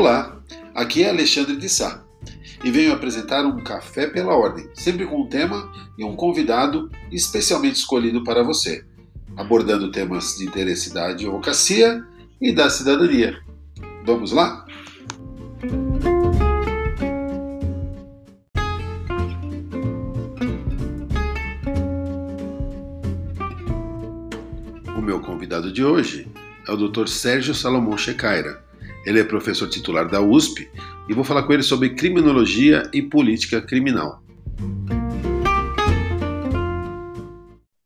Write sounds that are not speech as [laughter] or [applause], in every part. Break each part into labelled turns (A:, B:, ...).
A: Olá, aqui é Alexandre de Sá e venho apresentar um Café pela Ordem, sempre com um tema e um convidado especialmente escolhido para você, abordando temas de interesse da advocacia e da cidadania. Vamos lá? O meu convidado de hoje é o Dr. Sérgio Salomão Checaira. Ele é professor titular da USP e vou falar com ele sobre criminologia e política criminal.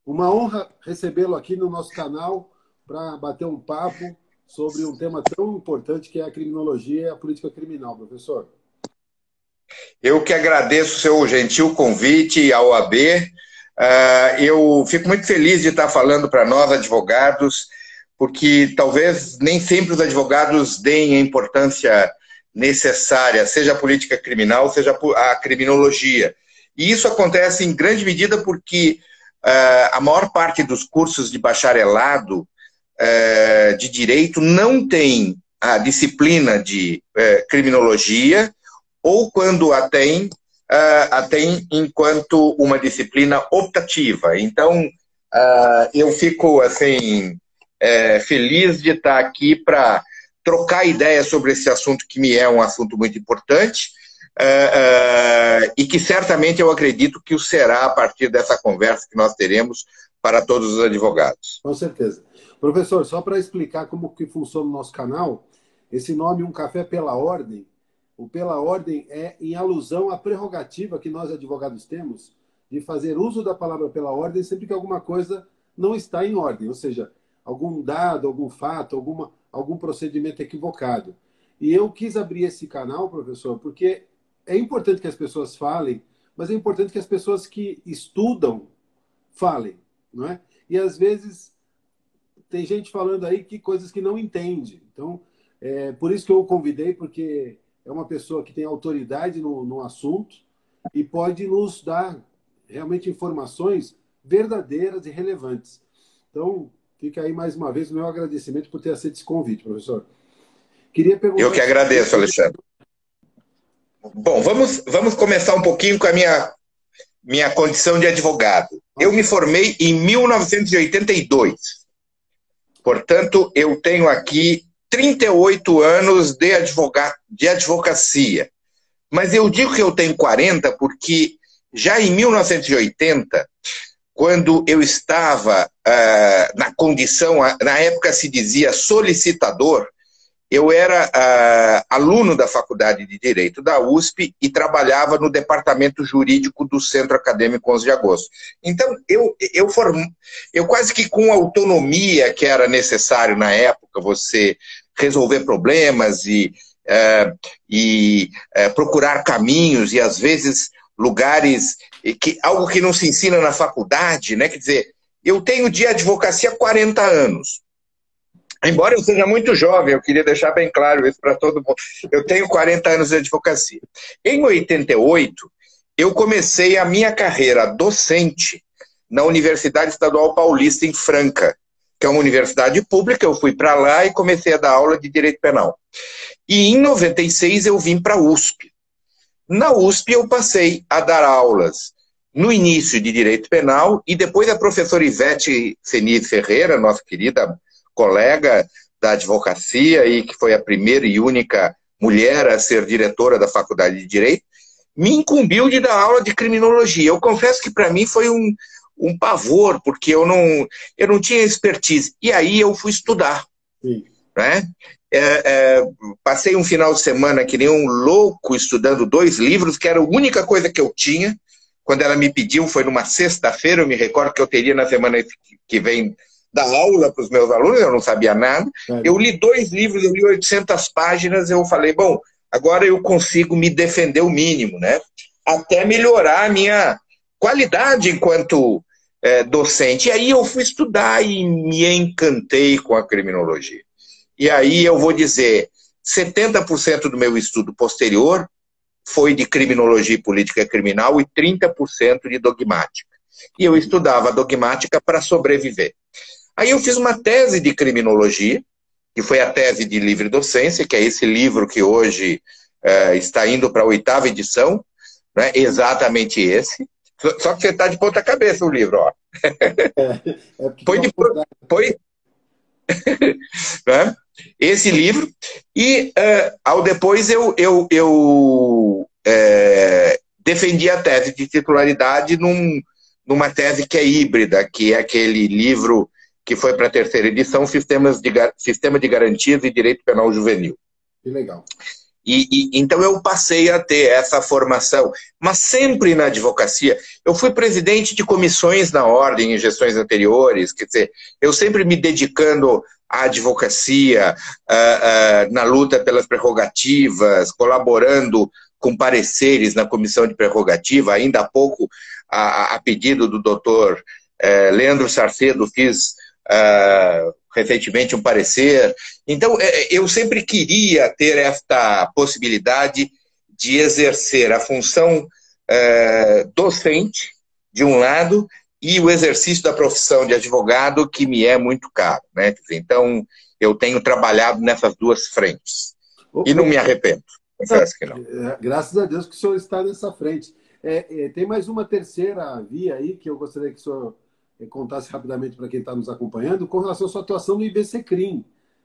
A: Uma honra recebê-lo aqui no nosso canal para bater um papo sobre um tema tão importante que é a criminologia e a política criminal, professor.
B: Eu que agradeço o seu gentil convite ao AB. Uh, eu fico muito feliz de estar falando para nós, advogados, porque talvez nem sempre os advogados deem a importância necessária, seja a política criminal, seja a criminologia. E isso acontece em grande medida porque uh, a maior parte dos cursos de bacharelado uh, de direito não tem a disciplina de uh, criminologia, ou quando a tem, a tem enquanto uma disciplina optativa. Então, eu fico assim feliz de estar aqui para trocar ideias sobre esse assunto que me é um assunto muito importante uh, uh, e que certamente eu acredito que o será a partir dessa conversa que nós teremos para todos os advogados.
A: Com certeza. Professor, só para explicar como que funciona o nosso canal, esse nome Um Café pela Ordem, o pela ordem é em alusão à prerrogativa que nós advogados temos de fazer uso da palavra pela ordem sempre que alguma coisa não está em ordem, ou seja, algum dado, algum fato, alguma, algum procedimento equivocado. E eu quis abrir esse canal, professor, porque é importante que as pessoas falem, mas é importante que as pessoas que estudam falem, não é? E às vezes tem gente falando aí que coisas que não entende. Então, é por isso que eu o convidei, porque é uma pessoa que tem autoridade no, no assunto e pode nos dar realmente informações verdadeiras e relevantes. Então, Fica aí mais uma vez o meu agradecimento por ter aceito esse convite, professor.
B: Queria perguntar. Eu que agradeço, Alexandre. Bom, vamos, vamos começar um pouquinho com a minha, minha condição de advogado. Eu me formei em 1982. Portanto, eu tenho aqui 38 anos de, advoga de advocacia. Mas eu digo que eu tenho 40 porque já em 1980 quando eu estava uh, na condição, na época se dizia solicitador, eu era uh, aluno da Faculdade de Direito da USP e trabalhava no departamento jurídico do Centro Acadêmico 11 de Agosto. Então, eu, eu, form... eu quase que com a autonomia que era necessário na época, você resolver problemas e, uh, e procurar caminhos e, às vezes, lugares que algo que não se ensina na faculdade, né? Quer dizer, eu tenho de advocacia 40 anos. Embora eu seja muito jovem, eu queria deixar bem claro isso para todo mundo. Eu tenho 40 anos de advocacia. Em 88, eu comecei a minha carreira docente na Universidade Estadual Paulista, em Franca, que é uma universidade pública. Eu fui para lá e comecei a dar aula de direito penal. E em 96 eu vim para a USP. Na USP, eu passei a dar aulas no início de Direito Penal e depois a professora Ivete Feniz Ferreira, nossa querida colega da advocacia e que foi a primeira e única mulher a ser diretora da Faculdade de Direito, me incumbiu de dar aula de criminologia. Eu confesso que para mim foi um, um pavor, porque eu não, eu não tinha expertise. E aí eu fui estudar. Sim. Né? É, é, passei um final de semana que nem um louco estudando dois livros, que era a única coisa que eu tinha. Quando ela me pediu, foi numa sexta-feira, eu me recordo que eu teria na semana que vem dar aula para os meus alunos, eu não sabia nada. É. Eu li dois livros, eu li 800 páginas, eu falei, bom, agora eu consigo me defender o mínimo, né? Até melhorar a minha qualidade enquanto é, docente. E aí eu fui estudar e me encantei com a criminologia. E aí eu vou dizer, 70% do meu estudo posterior foi de criminologia e política criminal e 30% de dogmática. E eu estudava dogmática para sobreviver. Aí eu fiz uma tese de criminologia que foi a tese de livre docência, que é esse livro que hoje uh, está indo para a oitava edição, né? exatamente esse. Só que você está de ponta cabeça o livro, ó. É, é põe, de, põe, [laughs] né? Esse livro e uh, ao depois eu, eu, eu é, defendi a tese de titularidade num, numa tese que é híbrida, que é aquele livro que foi para a terceira edição, Sistemas de, Sistema de Garantias e Direito Penal Juvenil.
A: Que legal.
B: E, e, então eu passei a ter essa formação, mas sempre na advocacia. Eu fui presidente de comissões na ordem em gestões anteriores, quer dizer, eu sempre me dedicando à advocacia, uh, uh, na luta pelas prerrogativas, colaborando com pareceres na comissão de prerrogativa. Ainda há pouco, a, a pedido do doutor uh, Leandro Sarcedo, fiz uh, recentemente um parecer. Então, é, é, eu sempre queria ter esta possibilidade de exercer a função docente, de um lado, e o exercício da profissão de advogado, que me é muito caro. Né? Então, eu tenho trabalhado nessas duas frentes. E não me arrependo. Confesso que não.
A: É, graças a Deus que o senhor está nessa frente. É, é, tem mais uma terceira via aí que eu gostaria que o senhor contasse rapidamente para quem está nos acompanhando com relação à sua atuação no IBCCRIM.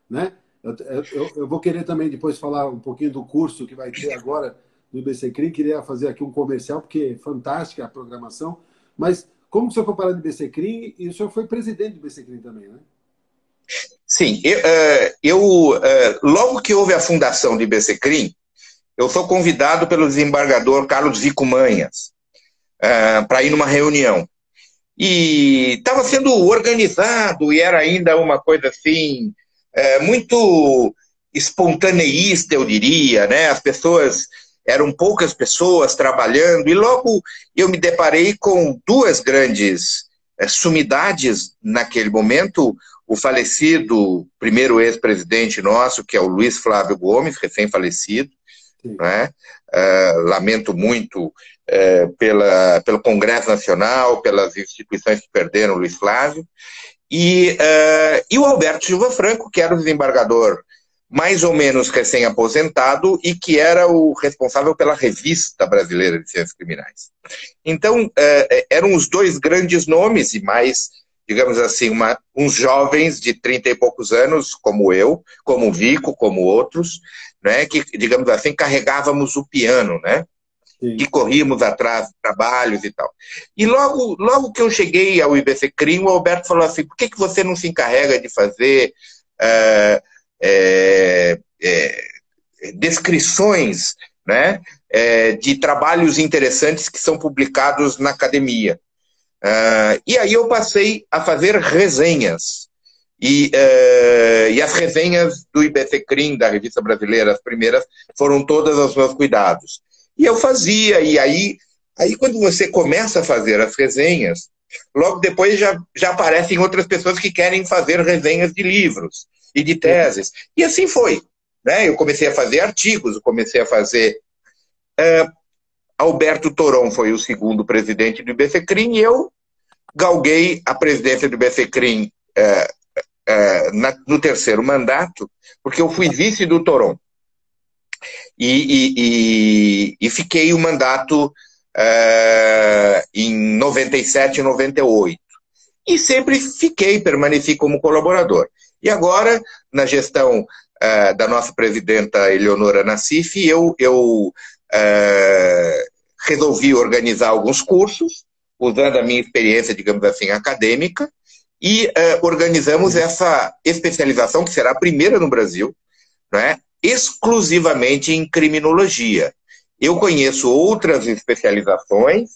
A: Né? Eu, eu, eu, vou querer também depois falar um pouquinho do curso que vai ter agora no IBCCRIM. Queria fazer aqui um comercial, porque é fantástica a programação. Mas como o senhor foi parar no IBCCRIM e o senhor foi presidente do IBCCRIM também, né?
B: Sim, eu, uh, eu uh, logo que houve a fundação do IBCCRIM, eu sou convidado pelo desembargador Carlos Vico Manhas uh, para ir numa reunião e estava sendo organizado e era ainda uma coisa assim é, muito espontaneísta, eu diria, né? As pessoas eram poucas pessoas trabalhando e logo eu me deparei com duas grandes é, sumidades naquele momento, o falecido primeiro ex-presidente nosso, que é o Luiz Flávio Gomes, recém-falecido, né? Uh, lamento muito é, pela, pelo Congresso Nacional, pelas instituições que perderam o Luiz Flávio, e, uh, e o Alberto Silva Franco, que era o desembargador mais ou menos recém-aposentado e que era o responsável pela Revista Brasileira de Ciências Criminais. Então, uh, eram os dois grandes nomes e mais, digamos assim, uma, uns jovens de trinta e poucos anos, como eu, como o Vico, como outros, né, que, digamos assim, carregávamos o piano, né? Sim. que corríamos atrás de trabalhos e tal. E logo, logo que eu cheguei ao IBC Crim, o Alberto falou assim: por que, que você não se encarrega de fazer é, é, é, descrições né, é, de trabalhos interessantes que são publicados na academia? Uh, e aí eu passei a fazer resenhas. E, uh, e as resenhas do IBC Crim, da revista brasileira, as primeiras, foram todas aos meus cuidados. E eu fazia, e aí, aí quando você começa a fazer as resenhas, logo depois já, já aparecem outras pessoas que querem fazer resenhas de livros e de teses. E assim foi. Né? Eu comecei a fazer artigos, eu comecei a fazer. Alberto Toron foi o segundo presidente do IBCCRIM e eu galguei a presidência do IBCCRIM uh, no terceiro mandato, porque eu fui vice do Toron e, e, e, e fiquei o mandato em 97 e 98. E sempre fiquei, permaneci como colaborador. E agora, na gestão uh, da nossa presidenta Eleonora Nassif, eu, eu uh, resolvi organizar alguns cursos, usando a minha experiência, digamos assim, acadêmica, e uh, organizamos essa especialização, que será a primeira no Brasil, é exclusivamente em criminologia. Eu conheço outras especializações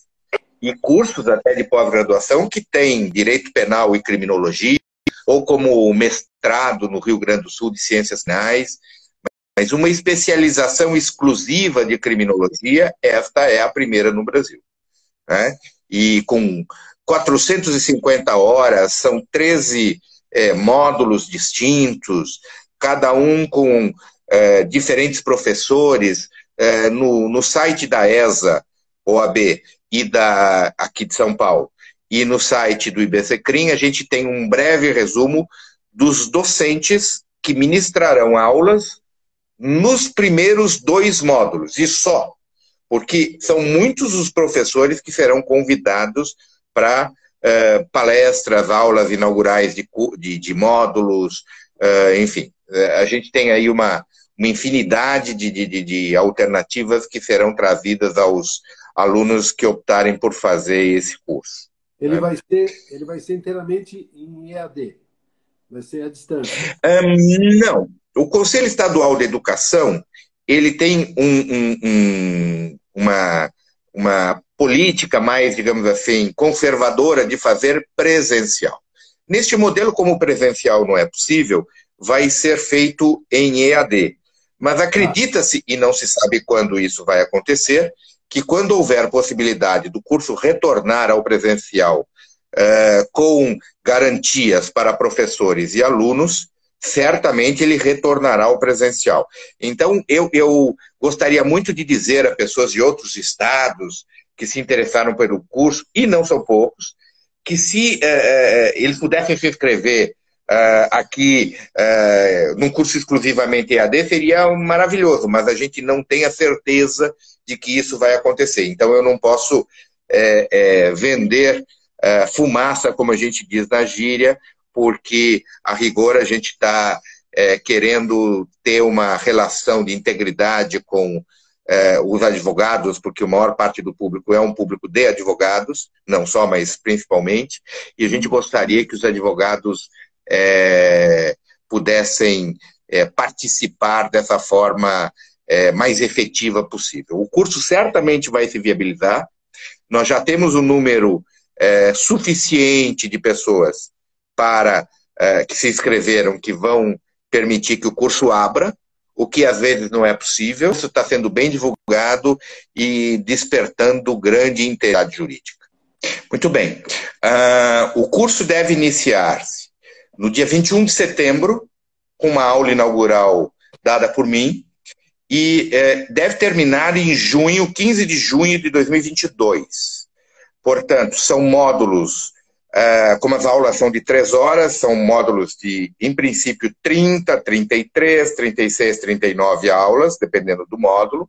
B: e cursos até de pós-graduação que têm direito penal e criminologia, ou como mestrado no Rio Grande do Sul de ciências penais, mas uma especialização exclusiva de criminologia, esta é a primeira no Brasil. Né? E com 450 horas, são 13 é, módulos distintos, cada um com é, diferentes professores é, no, no site da ESA, OAB, e da, aqui de São Paulo, e no site do IBCCRIM, a gente tem um breve resumo dos docentes que ministrarão aulas nos primeiros dois módulos, e só, porque são muitos os professores que serão convidados para uh, palestras, aulas inaugurais de, de, de módulos, uh, enfim. Uh, a gente tem aí uma, uma infinidade de, de, de alternativas que serão trazidas aos alunos que optarem por fazer esse curso.
A: Ele, né? vai, ser, ele vai ser inteiramente em EAD? Vai ser à distância?
B: Um, não. O Conselho Estadual de Educação ele tem um, um, um, uma, uma política mais, digamos assim, conservadora de fazer presencial. Neste modelo, como presencial não é possível, vai ser feito em EAD. Mas acredita-se, e não se sabe quando isso vai acontecer, que quando houver possibilidade do curso retornar ao presencial eh, com garantias para professores e alunos, certamente ele retornará ao presencial. Então, eu, eu gostaria muito de dizer a pessoas de outros estados que se interessaram pelo curso, e não são poucos, que se eh, eles pudessem se inscrever Uh, aqui uh, num curso exclusivamente EAD seria maravilhoso, mas a gente não tem a certeza de que isso vai acontecer. Então eu não posso é, é, vender é, fumaça, como a gente diz na gíria, porque a rigor a gente está querendo ter uma relação de integridade com os advogados, porque a maior parte do público é um público de advogados, não só, mas principalmente, e a gente gostaria que os advogados é, pudessem é, participar dessa forma é, mais efetiva possível. O curso certamente vai se viabilizar. Nós já temos um número é, suficiente de pessoas para é, que se inscreveram que vão permitir que o curso abra, o que às vezes não é possível. Isso está sendo bem divulgado e despertando grande interesse jurídica. Muito bem. Uh, o curso deve iniciar-se no dia 21 de setembro, com uma aula inaugural dada por mim, e é, deve terminar em junho, 15 de junho de 2022. Portanto, são módulos, é, como as aulas são de três horas, são módulos de, em princípio, 30, 33, 36, 39 aulas, dependendo do módulo.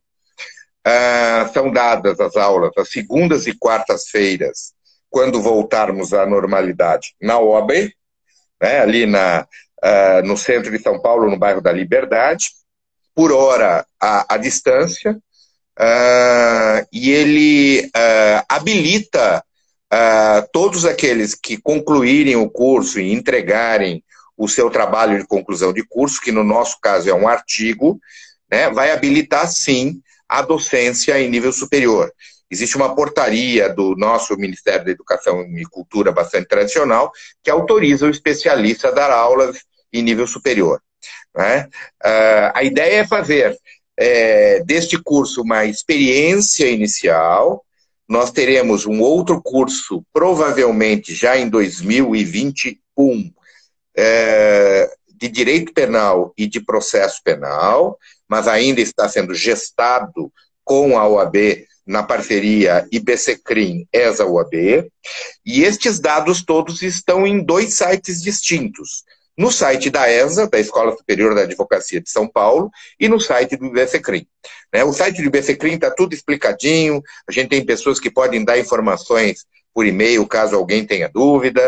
B: É, são dadas as aulas às segundas e quartas-feiras, quando voltarmos à normalidade, na OAB, né, ali na, uh, no centro de São Paulo, no bairro da Liberdade, por hora a, a distância, uh, e ele uh, habilita todos aqueles que concluírem o curso e entregarem o seu trabalho de conclusão de curso, que no nosso caso é um artigo, né, vai habilitar sim a docência em nível superior. Existe uma portaria do nosso Ministério da Educação e Cultura bastante tradicional que autoriza o especialista a dar aulas em nível superior. Né? Uh, a ideia é fazer é, deste curso uma experiência inicial. Nós teremos um outro curso, provavelmente já em 2021, é, de direito penal e de processo penal, mas ainda está sendo gestado com a OAB na parceria IBCCRIM ESA UAB, e estes dados todos estão em dois sites distintos. No site da ESA, da Escola Superior da Advocacia de São Paulo, e no site do IBCCRIM. Né? O site do IBCCRIM está tudo explicadinho, a gente tem pessoas que podem dar informações por e-mail, caso alguém tenha dúvida,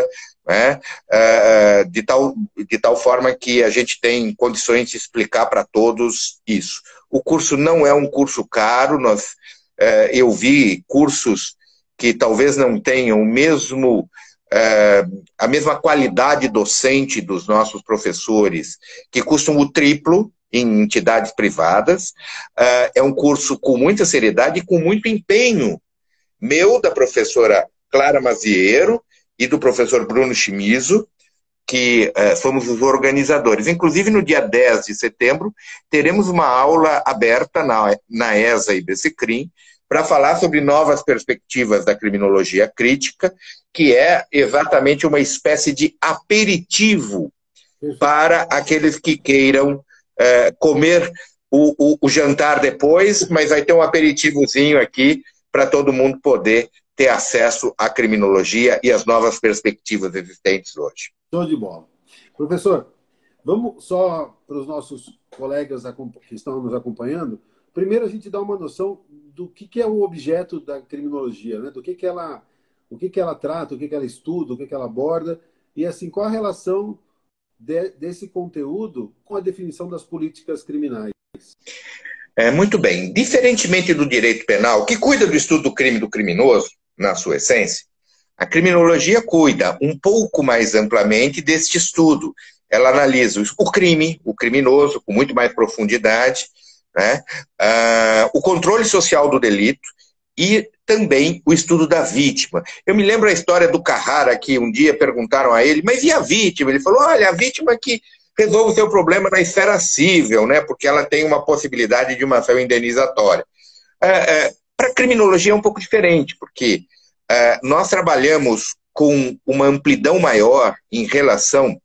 B: né? É, de, tal, de tal forma que a gente tem condições de explicar para todos isso. O curso não é um curso caro, nós é, eu vi cursos que talvez não tenham o mesmo é, a mesma qualidade docente dos nossos professores, que custam o triplo em entidades privadas. É, é um curso com muita seriedade e com muito empenho meu, da professora Clara Maziero e do professor Bruno Chimizo, que é, somos os organizadores. Inclusive, no dia 10 de setembro, teremos uma aula aberta na, na ESA e BCCRIM, para falar sobre novas perspectivas da criminologia crítica, que é exatamente uma espécie de aperitivo para aqueles que queiram é, comer o, o, o, jantar depois, mas vai ter um aperitivozinho aqui para todo mundo poder ter acesso à criminologia e às novas perspectivas existentes hoje.
A: Show de bola. Professor, Vamos só para os nossos colegas que estão nos acompanhando. Primeiro, a gente dá uma noção do que, que é o objeto da criminologia, né? do que, que ela, o que, que ela trata, o que, que ela estuda, o que, que ela aborda, e assim, qual a relação de, desse conteúdo com a definição das políticas criminais.
B: É, muito bem. Diferentemente do direito penal, que cuida do estudo do crime do criminoso, na sua essência, a criminologia cuida um pouco mais amplamente deste estudo. Ela analisa o crime, o criminoso, com muito mais profundidade, né? Ah, o controle social do delito e também o estudo da vítima. Eu me lembro a história do Carrara, que um dia perguntaram a ele, mas e a vítima? Ele falou: olha, a vítima que resolve o seu problema na esfera civil, né? Porque ela tem uma possibilidade de uma ação indenizatória. É, é, Para a criminologia é um pouco diferente, porque nós trabalhamos com uma amplidão maior em relação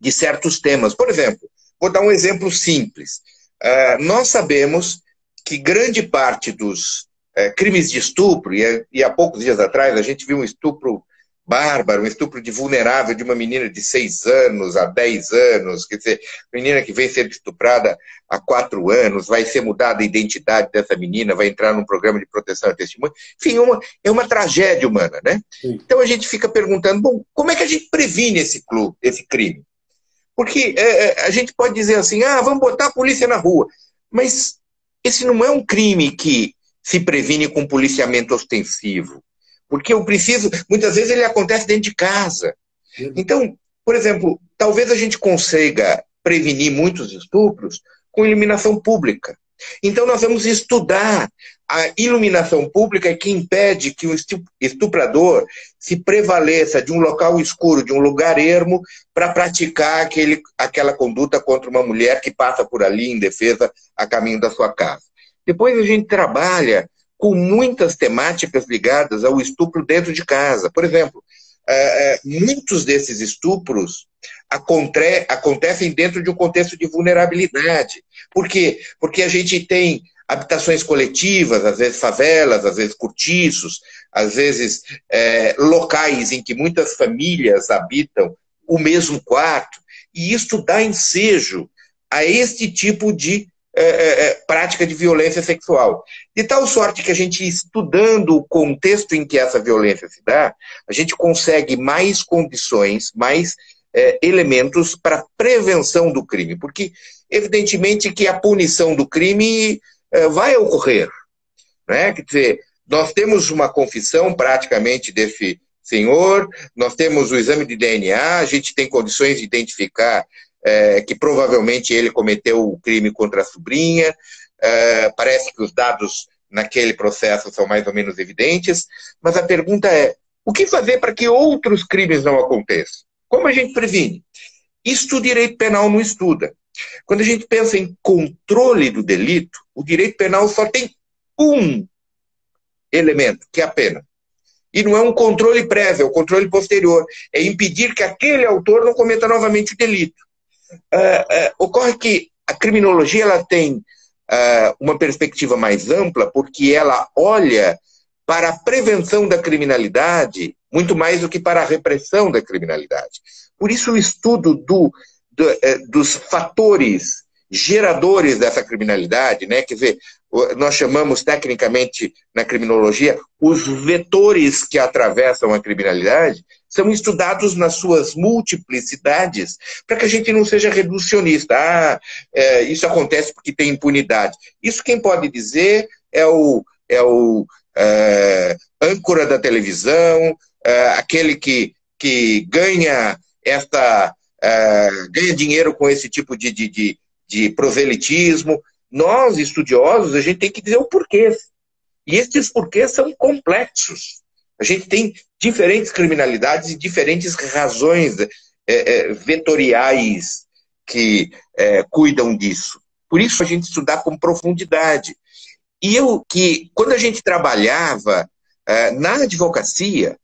B: de certos temas. Por exemplo, vou dar um exemplo simples. É, nós sabemos que grande parte dos é, crimes de estupro, e, e, há poucos dias atrás a gente viu um estupro bárbaro, um estupro de vulnerável de uma menina de 6 anos a 10 anos, quer dizer, menina que vem ser estuprada há 4 anos, vai ser mudada a identidade dessa menina, vai entrar num programa de proteção à testemunha. Enfim, uma, é uma tragédia humana, né? Sim. Então a gente fica perguntando, bom, como é que a gente previne esse, clube, esse crime? Porque é, é, a gente pode dizer assim, ah, vamos botar a polícia na rua, mas esse não é um crime que se previne com policiamento ostensivo. Porque eu preciso, muitas vezes ele acontece dentro de casa. Então, por exemplo, talvez a gente consiga prevenir muitos estupros com iluminação pública. Então, nós vamos estudar a iluminação pública que impede que o estuprador se prevaleça de um local escuro, de um lugar ermo, para praticar aquele, aquela conduta contra uma mulher que passa por ali em defesa a caminho da sua casa. Depois a gente trabalha com muitas temáticas ligadas ao estupro dentro de casa. Por exemplo, é, é, muitos desses estupros acontecem dentro de um contexto de vulnerabilidade. Por quê? Porque a gente tem habitações coletivas, às vezes favelas, às vezes cortiços, às vezes é, locais em que muitas famílias habitam o mesmo quarto, e isso dá ensejo a este tipo de é, é, é, prática de violência sexual. De tal sorte que a gente, estudando o contexto em que essa violência se dá, a gente consegue mais condições, mais é, elementos para prevenção do crime. Porque, evidentemente, que a punição do crime vai ocorrer. Né? Quer dizer, nós temos uma confissão praticamente desse senhor, nós temos o exame de DNA, a gente tem condições de identificar é, que provavelmente ele cometeu o crime contra a sobrinha. É, parece que os dados naquele processo são mais ou menos evidentes, mas a pergunta é: o que fazer para que outros crimes não aconteçam? Como a gente previne? Isto o direito penal não estuda. Quando a gente pensa em controle do delito, o direito penal só tem um elemento, que é a pena. E não é um controle prévio, é o um controle posterior. É impedir que aquele autor não cometa novamente o delito. Uh, uh, ocorre que a criminologia ela tem uh, uma perspectiva mais ampla, porque ela olha para a prevenção da criminalidade muito mais do que para a repressão da criminalidade. Por isso, o estudo do, do, eh, dos fatores geradores dessa criminalidade, né? quer dizer, nós chamamos tecnicamente na criminologia os vetores que atravessam a criminalidade, são estudados nas suas multiplicidades, para que a gente não seja reducionista. Ah, é, isso acontece porque tem impunidade. Isso quem pode dizer é o, é o é, âncora da televisão, é, aquele que, que ganha esta é, ganha dinheiro com esse tipo de, de, de, de proselitismo. Nós, estudiosos, a gente tem que dizer o porquê. E esses porquês são complexos. A gente tem diferentes criminalidades e diferentes razões é, é, vetoriais que é, cuidam disso. Por isso a gente estudar com profundidade. E eu que, quando a gente trabalhava na advocacia,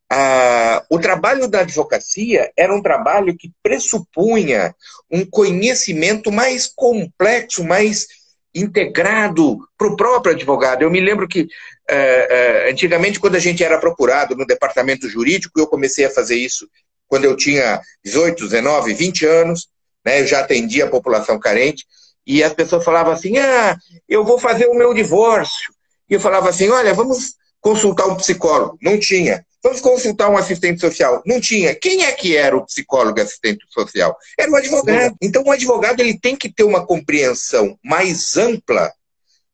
B: o trabalho da advocacia era um trabalho que pressupunha um conhecimento mais complexo, mais integrado para o próprio advogado. Eu me lembro que é, é, antigamente, quando a gente era procurado no departamento jurídico, eu comecei a fazer isso quando eu tinha 18, 19, 20 anos. né? Eu já atendi a população carente e as pessoas falavam assim: ah, eu vou fazer o meu divórcio. E eu falava assim: olha, vamos consultar um psicólogo. Não tinha. Vamos consultar um assistente social. Não tinha. Quem é que era o psicólogo assistente social? Era o advogado. Então, o advogado ele tem que ter uma compreensão mais ampla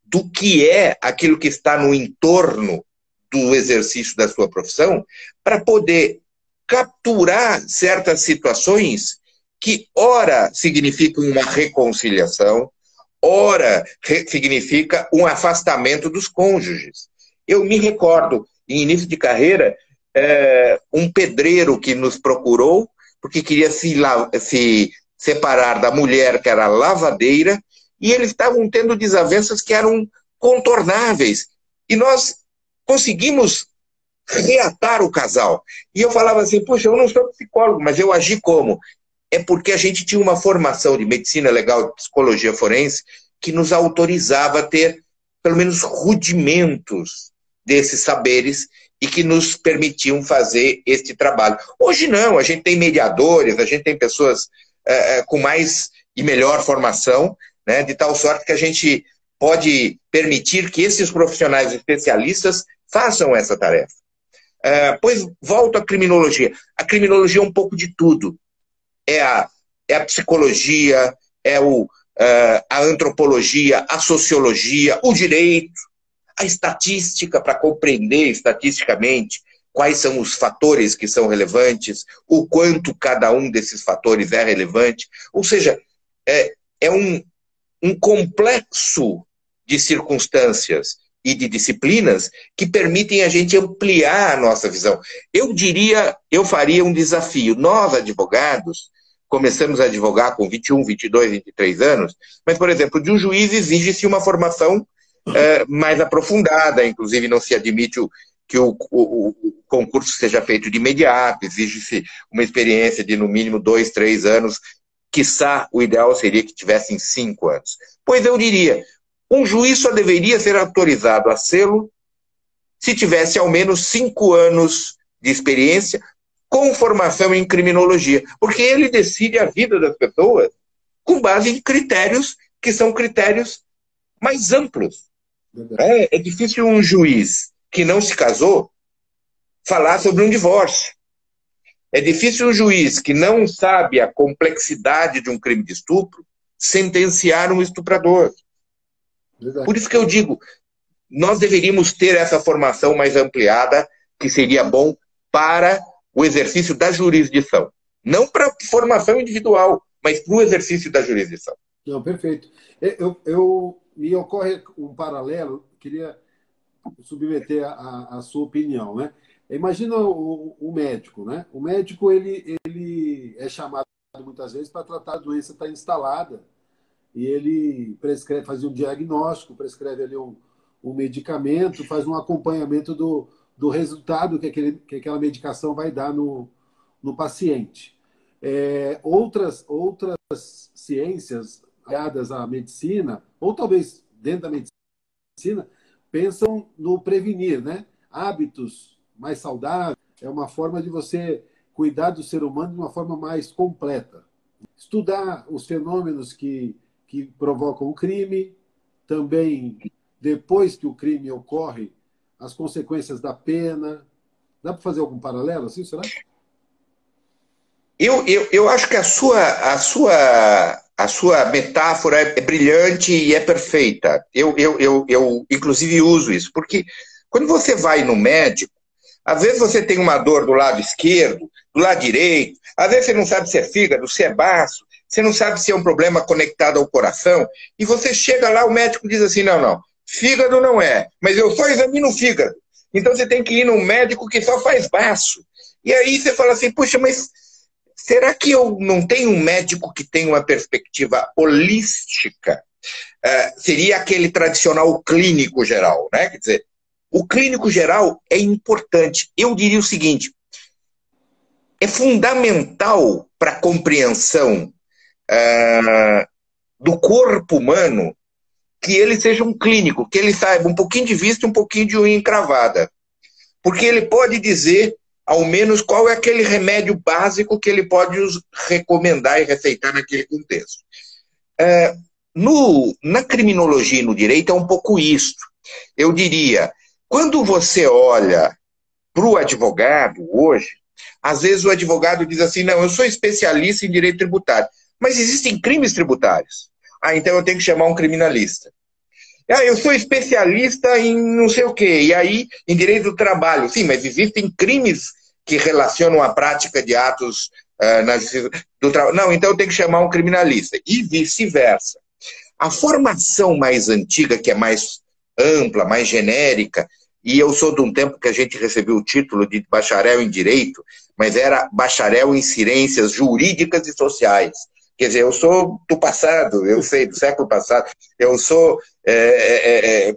B: do que é aquilo que está no entorno do exercício da sua profissão, para poder capturar certas situações que, ora, significam uma reconciliação, ora, significa um afastamento dos cônjuges. Eu me recordo, em início de carreira, é, um pedreiro que nos procurou porque queria se, se separar da mulher que era lavadeira e eles estavam tendo desavenças que eram contornáveis. E nós conseguimos reatar o casal. E eu falava assim, puxa, eu não sou psicólogo, mas eu agi como? É porque a gente tinha uma formação de medicina legal, de psicologia forense, que nos autorizava a ter pelo menos rudimentos desses saberes e que nos permitiam fazer este trabalho. Hoje não, a gente tem mediadores, a gente tem pessoas é, com mais e melhor formação, né, de tal sorte que a gente pode permitir que esses profissionais especialistas façam essa tarefa. É, pois volto à criminologia. A criminologia é um pouco de tudo. É a, é a psicologia, é o, a antropologia, a sociologia, o direito, a estatística para compreender estatisticamente quais são os fatores que são relevantes, o quanto cada um desses fatores é relevante. Ou seja, é, é um, um complexo de circunstâncias e de disciplinas que permitem a gente ampliar a nossa visão. Eu diria, eu faria um desafio. Nós, advogados, começamos a advogar com 21, 22, 23 anos, mas, por exemplo, de um juiz exige-se uma formação é, mais aprofundada, inclusive não se admite o, que o, o, o, concurso seja feito de imediato, exige-se uma experiência de no mínimo dois, três anos, quiçá o ideal seria que tivessem cinco anos. Pois eu diria, um juiz só deveria ser autorizado a sê-lo se tivesse ao menos cinco anos de experiência com formação em criminologia, porque ele decide a vida das pessoas com base em critérios que são critérios mais amplos. É, é difícil um juiz que não se casou falar sobre um divórcio. É difícil um juiz que não sabe a complexidade de um crime de estupro sentenciar um estuprador. Verdade. Por isso que eu digo, nós deveríamos ter essa formação mais ampliada, que seria bom para o exercício da jurisdição. Não para formação individual, mas para o exercício da jurisdição.
A: Não, perfeito. Eu, eu, me ocorre um paralelo, queria submeter a, a sua opinião, né? Imagina o, o, médico, né? O médico ele, ele é chamado muitas vezes para tratar a doença está instalada e ele prescreve, faz um diagnóstico, prescreve ali um, um medicamento, faz um acompanhamento do, do resultado que, aquele, que aquela medicação vai dar no, no paciente. É, outras, outras ciências ligadas à medicina, ou talvez dentro da medicina, pensam no prevenir, né? Hábitos mais saudáveis é uma forma de você cuidar do ser humano de uma forma mais completa. Estudar os fenômenos que, que provocam o crime, também depois que o crime ocorre, as consequências da pena. Dá para fazer algum paralelo assim, será?
B: Eu, eu, eu acho que a sua, a sua a sua metáfora é, é brilhante e é perfeita. Eu, eu, eu, eu, inclusive, uso isso, porque quando você vai no médico, às vezes você tem uma dor do lado esquerdo, do lado direito, às vezes você não sabe se é fígado, se é baço, você não sabe se é um problema conectado ao coração, e você chega lá, o médico diz assim: não, não, fígado não é, mas eu só examino o fígado. Então você tem que ir num médico que só faz baço. E aí você fala assim: puxa, mas Será que eu não tenho um médico que tem uma perspectiva holística? Uh, seria aquele tradicional clínico geral, né? Quer dizer, o clínico geral é importante. Eu diria o seguinte: é fundamental para a compreensão uh, do corpo humano que ele seja um clínico, que ele saiba um pouquinho de vista e um pouquinho de unha encravada. Porque ele pode dizer ao menos qual é aquele remédio básico que ele pode recomendar e receitar naquele contexto. É, no, na criminologia e no direito é um pouco isso. Eu diria, quando você olha para o advogado hoje, às vezes o advogado diz assim: não, eu sou especialista em direito tributário, mas existem crimes tributários. Ah, então eu tenho que chamar um criminalista. Ah, eu sou especialista em não sei o quê, e aí em direito do trabalho. Sim, mas existem crimes que relacionam a prática de atos uh, na justiça do trabalho. Não, então tenho que chamar um criminalista. E vice-versa. A formação mais antiga, que é mais ampla, mais genérica, e eu sou de um tempo que a gente recebeu o título de bacharel em direito, mas era bacharel em ciências jurídicas e sociais. Quer dizer, eu sou do passado, eu sei, do século passado, eu sou é, é,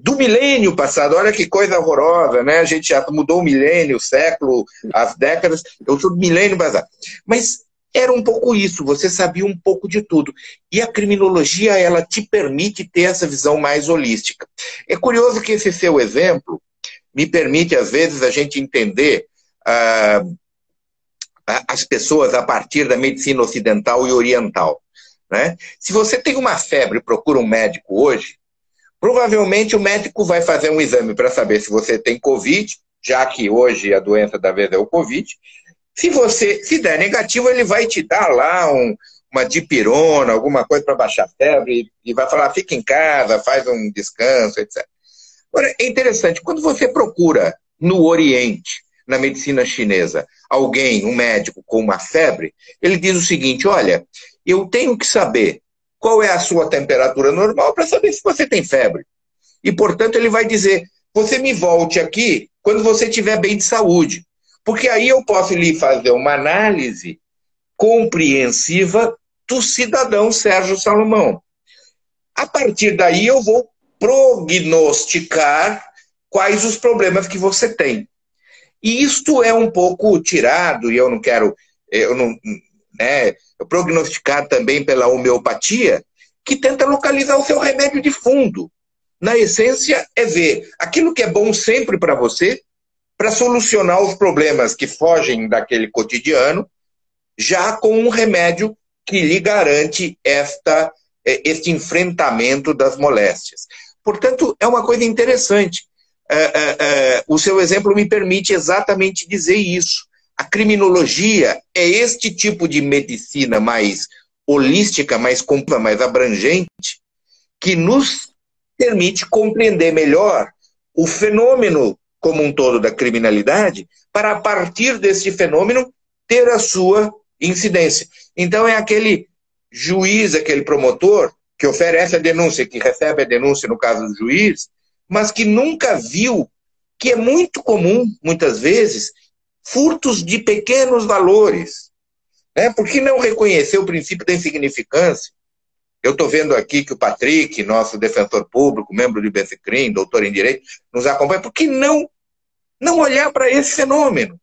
B: do milênio passado, olha que coisa horrorosa, né? A gente já mudou o milênio, o século, as décadas, eu sou do milênio passado. Mas era um pouco isso, você sabia um pouco de tudo. E a criminologia, ela te permite ter essa visão mais holística. É curioso que esse seu exemplo me permite, às vezes, a gente entender ah, as pessoas a partir da medicina ocidental e oriental. Né? Se você tem uma febre e procura um médico hoje, provavelmente o médico vai fazer um exame para saber se você tem Covid, já que hoje a doença da vez é o Covid, se você, se der negativo, ele vai te dar lá um, uma dipirona, alguma coisa para baixar a febre, e vai falar, fica em casa, faz um descanso, etc. Agora, é interessante, quando você procura no Oriente, na medicina chinesa, alguém, um médico com uma febre, ele diz o seguinte: olha, eu tenho que saber qual é a sua temperatura normal para saber se você tem febre. E, portanto, ele vai dizer: você me volte aqui quando você estiver bem de saúde. Porque aí eu posso lhe fazer uma análise compreensiva do cidadão Sérgio Salomão. A partir daí eu vou prognosticar quais os problemas que você tem. E isto é um pouco tirado, e eu não quero, eu não, né, prognosticar também pela homeopatia, que tenta localizar o seu remédio de fundo. Na essência, é ver aquilo que é bom sempre para você, para solucionar os problemas que fogem daquele cotidiano, já com um remédio que lhe garante esta, é, este enfrentamento das moléstias. Portanto, é uma coisa interessante. É, é, o seu exemplo me permite exatamente dizer isso. A criminologia é este tipo de medicina mais holística, mais complexa, mais abrangente, que nos permite compreender melhor o fenômeno como um todo da criminalidade, para a partir desse fenômeno ter a sua incidência. Então é aquele juiz, aquele promotor que oferece a denúncia, que recebe a denúncia no caso do juiz, mas que nunca viu que é muito comum, muitas vezes, furtos de pequenos valores. Né? Por que não reconhecer o princípio da insignificância? Eu estou vendo aqui que o Patrick, nosso defensor público, membro do IBCCRIM, doutor em Direito, nos acompanha. Por que não não olhar para esse fenômeno.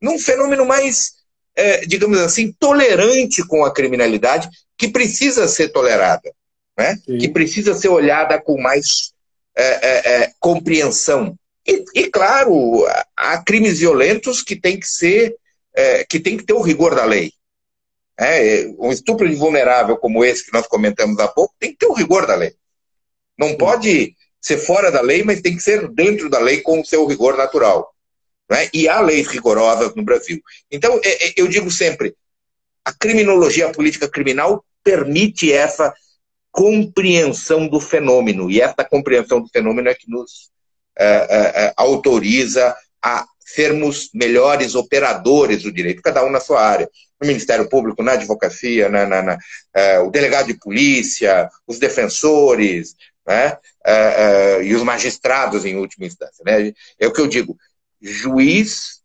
B: Num fenômeno mais, é, digamos assim, tolerante com a criminalidade, que precisa ser tolerada, né? que precisa ser olhada com mais é, é, é, compreensão. E, e, claro, há crimes violentos que tem que ser, é, que tem que ter o rigor da lei. É, um estupro de vulnerável como esse que nós comentamos há pouco tem que ter o rigor da lei. Não pode ser fora da lei, mas tem que ser dentro da lei com o seu rigor natural. Né? E há leis rigorosas no Brasil. Então, é, é, eu digo sempre, a criminologia, a política criminal permite essa compreensão do fenômeno, e essa compreensão do fenômeno é que nos autoriza a sermos melhores operadores do direito, cada um na sua área. No Ministério Público, na advocacia, na, na, na é, o delegado de polícia, os defensores, né? Uh, uh, e os magistrados em última instância. Né? É o que eu digo, juiz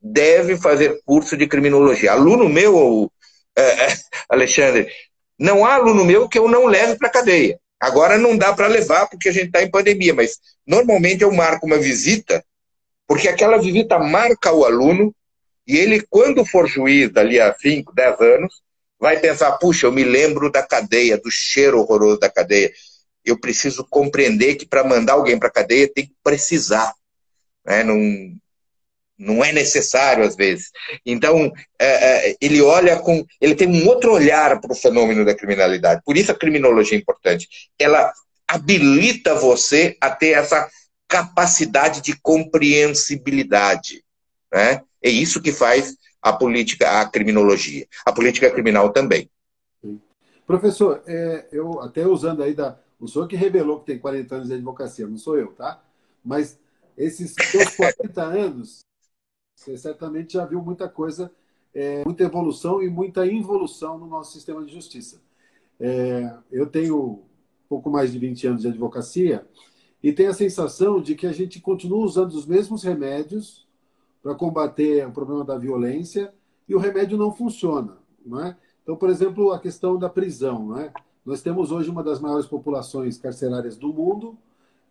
B: deve fazer curso de criminologia. Aluno meu, uh, Alexandre, não há aluno meu que eu não leve para cadeia. Agora não dá para levar porque a gente está em pandemia, mas normalmente eu marco uma visita, porque aquela visita marca o aluno e ele, quando for juiz dali a 5, 10 anos, vai pensar, puxa, eu me lembro da cadeia, do cheiro horroroso da cadeia eu preciso compreender que para mandar alguém para a cadeia tem que precisar. Né? Não, não é necessário às vezes. Então, é, é, ele olha com. Ele tem um outro olhar para o fenômeno da criminalidade. Por isso a criminologia é importante. Ela habilita você a ter essa capacidade de compreensibilidade. Né? É isso que faz a política, a criminologia. A política criminal também.
A: Professor, é, eu até usando aí da. O senhor que revelou que tem 40 anos de advocacia, não sou eu, tá? Mas esses seus 40 anos, você certamente já viu muita coisa, é, muita evolução e muita involução no nosso sistema de justiça. É, eu tenho pouco mais de 20 anos de advocacia e tenho a sensação de que a gente continua usando os mesmos remédios para combater o problema da violência e o remédio não funciona. Não é? Então, por exemplo, a questão da prisão. Não é? Nós temos hoje uma das maiores populações carcerárias do mundo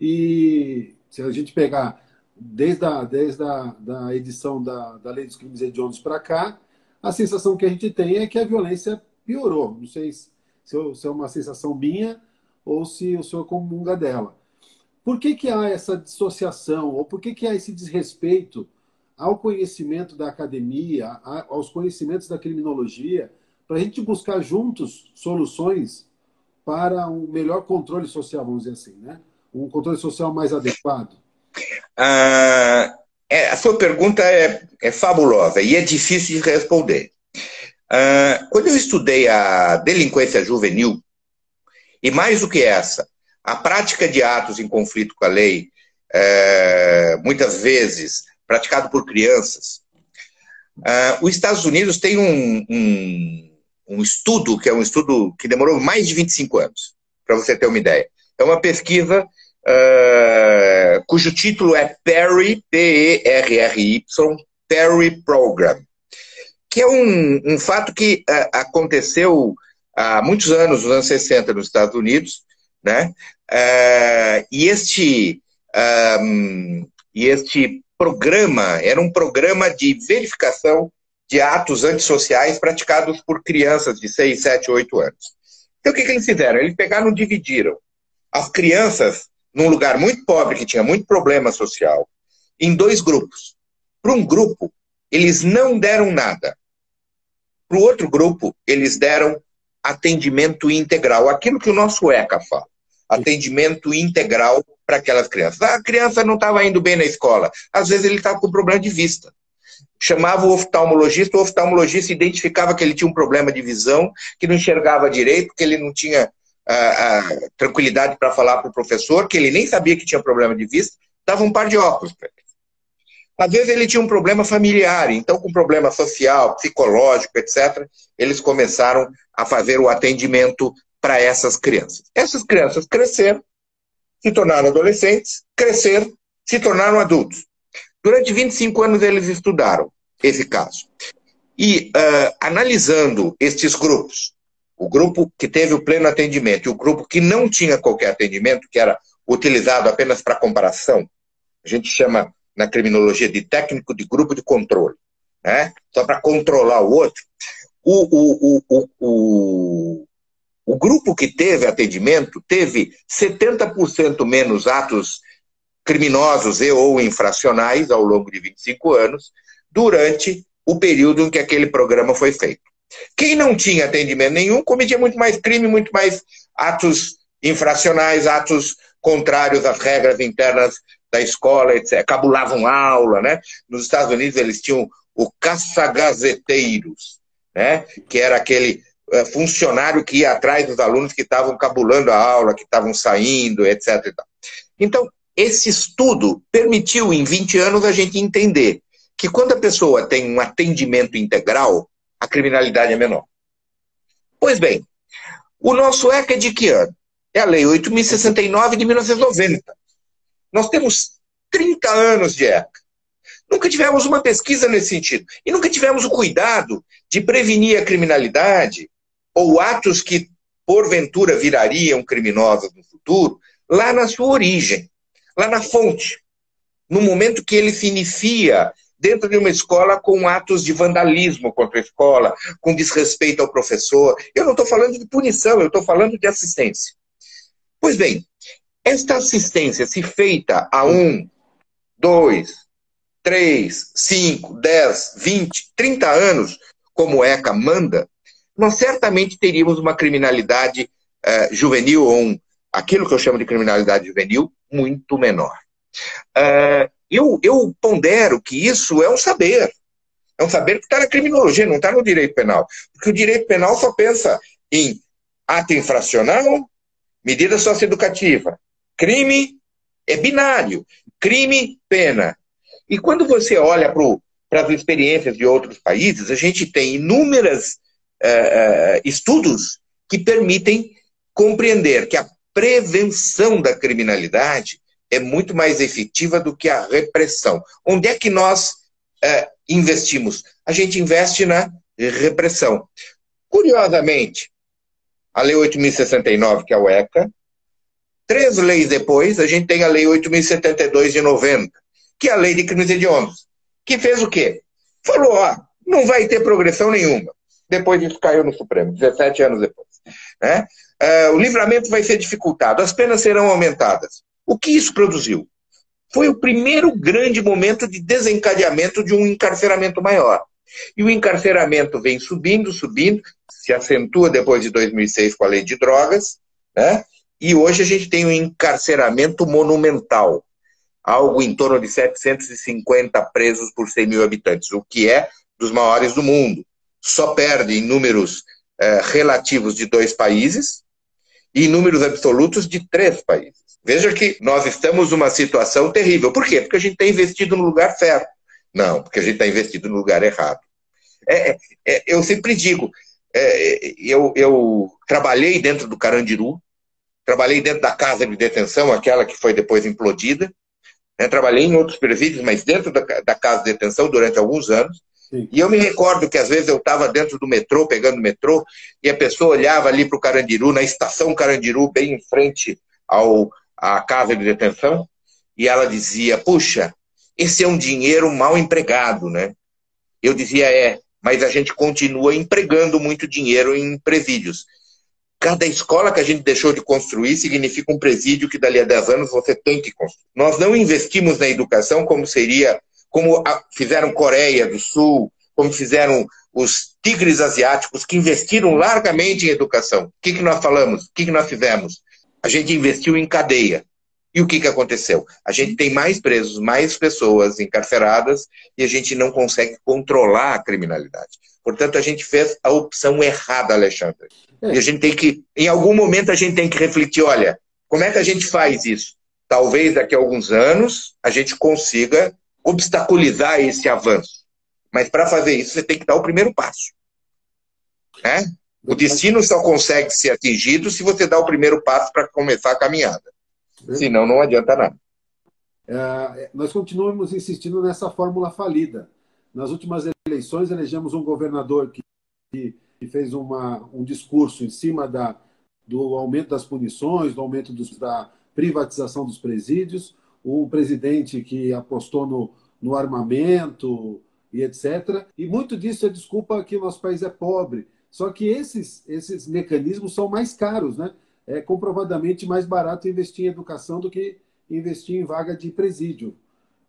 A: e se a gente pegar desde a, desde a da edição da, da Lei dos Crimes Hediondos para cá, a sensação que a gente tem é que a violência piorou. Não sei se, se é uma sensação minha ou se o senhor comunga dela. Por que, que há essa dissociação, ou por que, que há esse desrespeito ao conhecimento da academia, aos conhecimentos da criminologia, para a gente buscar juntos soluções para um melhor controle social, vamos dizer assim, né? um controle social mais adequado?
B: Ah, é, a sua pergunta é, é, fabulosa e é difícil de responder. Ah, quando eu estudei a delinquência juvenil, e mais do que essa, a prática de atos em conflito com a lei, é, muitas vezes praticado por crianças, ah, os Estados Unidos tem um, um, um estudo, que é um estudo que demorou mais de 25 anos, para você ter uma ideia. É uma pesquisa uh, cujo título é Perry, P-E-R-R-Y, Perry Program, que é um, um fato que uh, aconteceu há muitos anos, nos anos 60, nos Estados Unidos, né? Uh, e este um, e este programa era um programa de verificação de atos antissociais praticados por crianças de 6, 7, 8 anos. Então, o que, que eles fizeram? Eles pegaram e dividiram as crianças num lugar muito pobre, que tinha muito problema social, em dois grupos. Para um grupo, eles não deram nada. Para o outro grupo, eles deram atendimento integral, aquilo que o nosso ECA fala. Atendimento integral para aquelas crianças. A criança não estava indo bem na escola, às vezes ele estava com problema de vista. Chamava o oftalmologista, o oftalmologista identificava que ele tinha um problema de visão, que não enxergava direito, que ele não tinha a, a tranquilidade para falar para o professor, que ele nem sabia que tinha problema de vista, dava um par de óculos para ele. Às vezes ele tinha um problema familiar, então com problema social, psicológico, etc., eles começaram a fazer o atendimento para essas crianças. Essas crianças cresceram, se tornaram adolescentes, cresceram, se tornaram adultos. Durante 25 anos eles estudaram esse caso. E uh, analisando estes grupos, o grupo que teve o pleno atendimento e o grupo que não tinha qualquer atendimento, que era utilizado apenas para comparação, a gente chama na criminologia de técnico de grupo de controle, né? só para controlar o outro. O, o, o, o, o, grupo que teve atendimento teve 70% menos atos criminosos e ou infracionais ao longo de 25 anos, durante o período em que aquele programa foi feito. Quem não tinha atendimento nenhum cometia muito mais crime, muito mais atos infracionais, atos contrários às regras internas da escola, etc. Cabulavam aula, né? Nos Estados Unidos eles tinham o caça-gazeteiros, né? Que era aquele uh, funcionário que ia atrás dos alunos que estavam cabulando a aula, que estavam saindo, etc. Então, esse estudo permitiu, em 20 anos, a gente entender que quando a pessoa tem um atendimento integral, a criminalidade é menor. Pois bem, o nosso ECA é de que ano? É a Lei 8.069 de 1990. Nós temos 30 anos de ECA. Nunca tivemos uma pesquisa nesse sentido. E nunca tivemos o cuidado de prevenir a criminalidade ou atos que, porventura, virariam criminosos no futuro, lá na sua origem, lá na fonte. No momento que ele se inicia dentro de uma escola com atos de vandalismo contra a escola, com desrespeito ao professor. Eu não estou falando de punição, eu estou falando de assistência. Pois bem, esta assistência, se feita a um, dois, 3, 5, 10, 20, 30 anos, como o ECA manda, nós certamente teríamos uma criminalidade uh, juvenil, ou um, aquilo que eu chamo de criminalidade juvenil, muito menor. Uh, eu, eu pondero que isso é um saber. É um saber que está na criminologia, não está no direito penal. Porque o direito penal só pensa em ato infracional, medida socioeducativa. Crime é binário. Crime, pena. E quando você olha para as experiências de outros países, a gente tem inúmeros uh, uh, estudos que permitem compreender que a prevenção da criminalidade é muito mais efetiva do que a repressão. Onde é que nós uh, investimos? A gente investe na repressão. Curiosamente, a Lei 8.069, que é o ECA, três leis depois, a gente tem a Lei 8.072 de 90, que é a Lei de Crimes Hediondos, que fez o quê? Falou, ó, não vai ter progressão nenhuma. Depois isso caiu no Supremo, 17 anos depois. Né? Uh, o livramento vai ser dificultado, as penas serão aumentadas. O que isso produziu? Foi o primeiro grande momento de desencadeamento de um encarceramento maior. E o encarceramento vem subindo, subindo, se acentua depois de 2006 com a lei de drogas, né? e hoje a gente tem um encarceramento monumental, algo em torno de 750 presos por 100 mil habitantes, o que é dos maiores do mundo. Só perde em números eh, relativos de dois países e em números absolutos de três países. Veja que nós estamos numa situação terrível. Por quê? Porque a gente está investido no lugar certo. Não, porque a gente está investido no lugar errado. É, é, é eu sempre digo, é, eu, eu trabalhei dentro do Carandiru, trabalhei dentro da casa de detenção, aquela que foi depois implodida, né? trabalhei em outros presídios, mas dentro da, da casa de detenção durante alguns anos, Sim. E eu me recordo que às vezes eu estava dentro do metrô, pegando o metrô, e a pessoa olhava ali para o Carandiru, na estação Carandiru, bem em frente ao, à casa de detenção, e ela dizia: Puxa, esse é um dinheiro mal empregado, né? Eu dizia: É, mas a gente continua empregando muito dinheiro em presídios. Cada escola que a gente deixou de construir significa um presídio que dali a 10 anos você tem que construir. Nós não investimos na educação como seria como fizeram Coreia do Sul, como fizeram os tigres asiáticos, que investiram largamente em educação. O que, que nós falamos? O que, que nós fizemos? A gente investiu em cadeia. E o que, que aconteceu? A gente tem mais presos, mais pessoas encarceradas e a gente não consegue controlar a criminalidade. Portanto, a gente fez a opção errada, Alexandre. É. E a gente tem que, em algum momento, a gente tem que refletir: olha, como é que a gente faz isso? Talvez daqui a alguns anos a gente consiga obstaculizar esse avanço. Mas para fazer isso, você tem que dar o primeiro passo. Né? O destino só consegue ser atingido se você dá o primeiro passo para começar a caminhada. Senão, não adianta nada.
A: É, nós continuamos insistindo nessa fórmula falida. Nas últimas eleições, elegemos um governador que, que fez uma, um discurso em cima da, do aumento das punições, do aumento dos, da privatização dos presídios, um presidente que apostou no, no armamento e etc. E muito disso é desculpa que nosso país é pobre. Só que esses, esses mecanismos são mais caros, né? É comprovadamente mais barato investir em educação do que investir em vaga de presídio.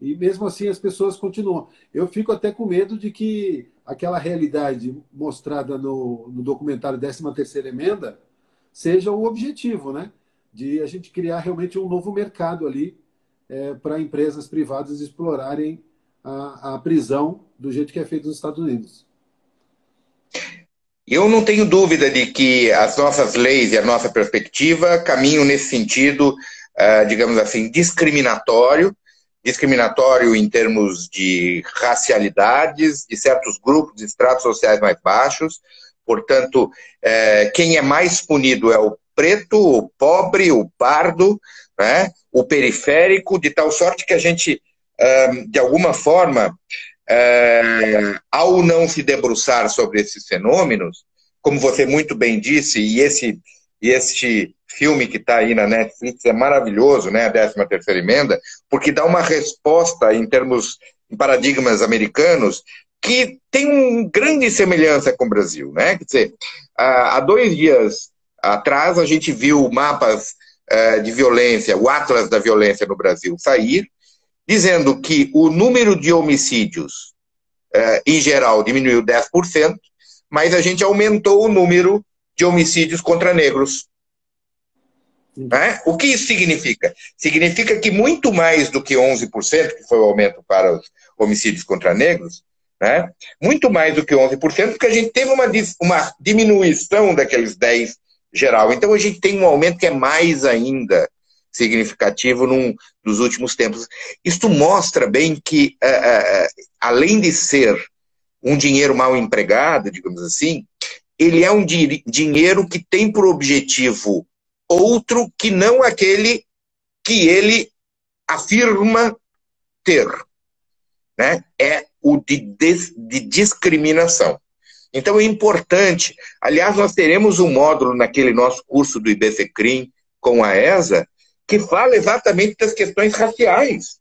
A: E mesmo assim as pessoas continuam. Eu fico até com medo de que aquela realidade mostrada no, no documentário 13ª Emenda seja o objetivo, né? De a gente criar realmente um novo mercado ali é, para empresas privadas explorarem a, a prisão do jeito que é feito nos Estados Unidos.
B: Eu não tenho dúvida de que as nossas leis e a nossa perspectiva caminham nesse sentido, uh, digamos assim, discriminatório, discriminatório em termos de racialidades, de certos grupos, de estratos sociais mais baixos. Portanto, uh, quem é mais punido é o preto, o pobre, o pardo, né? o periférico, de tal sorte que a gente, de alguma forma, ao não se debruçar sobre esses fenômenos, como você muito bem disse, e esse, e este filme que está aí na Netflix é maravilhoso, né, a 13 terceira emenda, porque dá uma resposta em termos, em paradigmas americanos, que tem uma grande semelhança com o Brasil, né? Quer dizer, há dois dias atrás a gente viu mapas eh, de violência, o Atlas da Violência no Brasil sair, dizendo que o número de homicídios, uh, em geral, diminuiu 10%, mas a gente aumentou o número de homicídios contra negros. Né? O que isso significa? Significa que muito mais do que 11%, que foi o aumento para os homicídios contra negros, né? muito mais do que 11%, porque a gente teve uma, uma diminuição daqueles 10% geral. Então a gente tem um aumento que é mais ainda significativo num, nos últimos tempos. Isto mostra bem que, uh, uh, além de ser um dinheiro mal empregado, digamos assim, ele é um di dinheiro que tem por objetivo outro que não aquele que ele afirma ter. Né? É o de, de discriminação. Então é importante. Aliás, nós teremos um módulo naquele nosso curso do IBCCRIM com a ESA que fala exatamente das questões raciais.